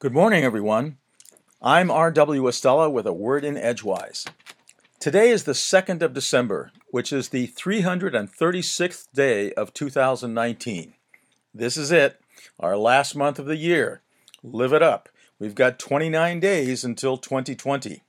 Good morning, everyone. I'm R.W. Estela with a word in Edgewise. Today is the 2nd of December, which is the 336th day of 2019. This is it, our last month of the year. Live it up. We've got 29 days until 2020.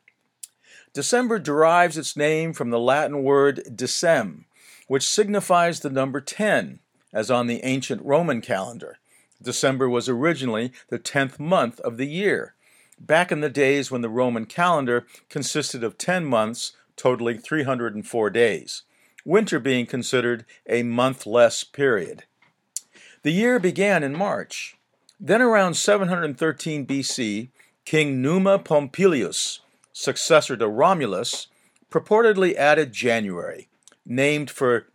December derives its name from the Latin word decem, which signifies the number 10, as on the ancient Roman calendar. December was originally the 10th month of the year, back in the days when the Roman calendar consisted of 10 months, totaling 304 days, winter being considered a month less period. The year began in March. Then, around 713 BC, King Numa Pompilius, successor to Romulus, purportedly added January, named for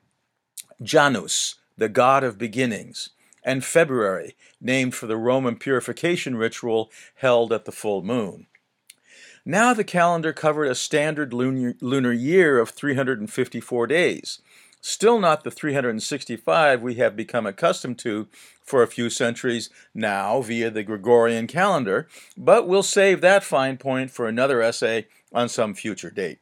Janus, the god of beginnings, and February, named for the Roman purification ritual held at the full moon. Now the calendar covered a standard lunar, year of 354 days, still not the 365 we have become accustomed to for a few centuries now via the Gregorian calendar, but we'll save that fine point for another essay on some future date.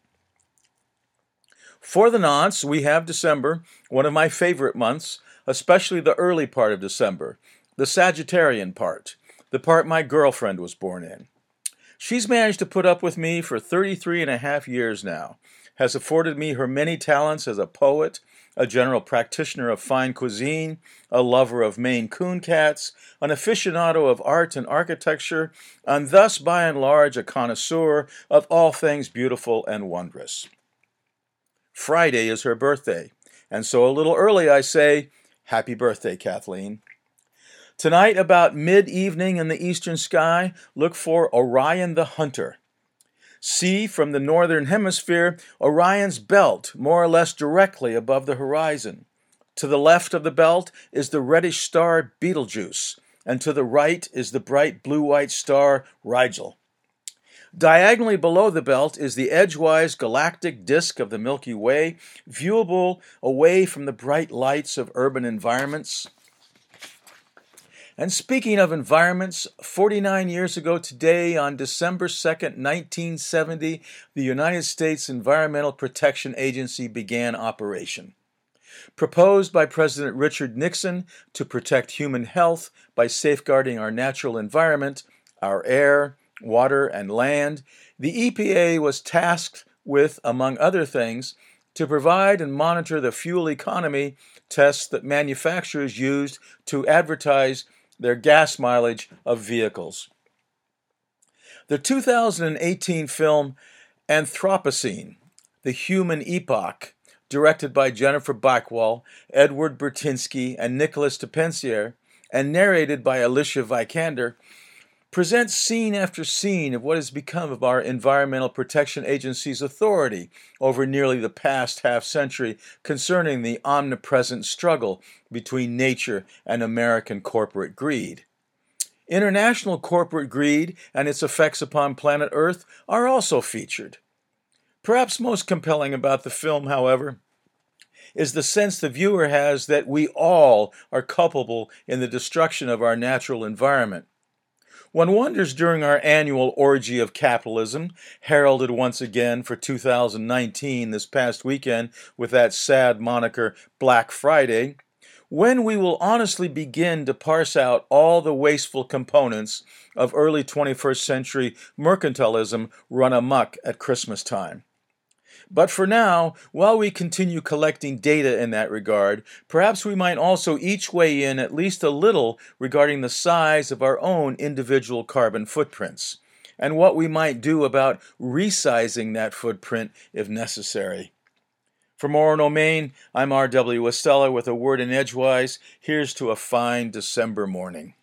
For the nonce, we have December, one of my favorite months, especially the early part of December, the Sagittarian part, the part my girlfriend was born in. She's managed to put up with me for 33 and a half years now, has afforded me her many talents as a poet, a general practitioner of fine cuisine, a lover of Maine coon cats, an aficionado of art and architecture, and thus by and large a connoisseur of all things beautiful and wondrous. Friday is her birthday, and so a little early I say, Happy birthday, Kathleen. Tonight, about mid evening in the eastern sky, look for Orion the Hunter. See from the northern hemisphere Orion's belt more or less directly above the horizon. To the left of the belt is the reddish star Betelgeuse, and to the right is the bright blue white star Rigel. Diagonally below the belt is the edgewise galactic disk of the Milky Way, viewable away from the bright lights of urban environments. And speaking of environments, 49 years ago today, on December 2nd, 1970, the United States Environmental Protection Agency began operation. Proposed by President Richard Nixon to protect human health by safeguarding our natural environment, our air, water, and land, the EPA was tasked with, among other things, to provide and monitor the fuel economy tests that manufacturers used to advertise their gas mileage of vehicles. The 2018 film Anthropocene, The Human Epoch, directed by Jennifer Baichwal, Edward Burtynsky, and Nicholas de Pencier, and narrated by Alicia Vikander, presents scene after scene of what has become of our Environmental Protection Agency's authority over nearly the past half century concerning the omnipresent struggle between nature and American corporate greed. International corporate greed and its effects upon planet Earth are also featured. Perhaps most compelling about the film, however, is the sense the viewer has that we all are culpable in the destruction of our natural environment one wonders during our annual orgy of capitalism, heralded once again for 2019 this past weekend with that sad moniker Black Friday, when we will honestly begin to parse out all the wasteful components of early 21st century mercantilism run amuck at Christmas time. But for now, while we continue collecting data in that regard, perhaps we might also each weigh in at least a little regarding the size of our own individual carbon footprints and what we might do about resizing that footprint if necessary. On Omain, I'm R.W. Estela with a word in Edgewise. Here's to a fine December morning.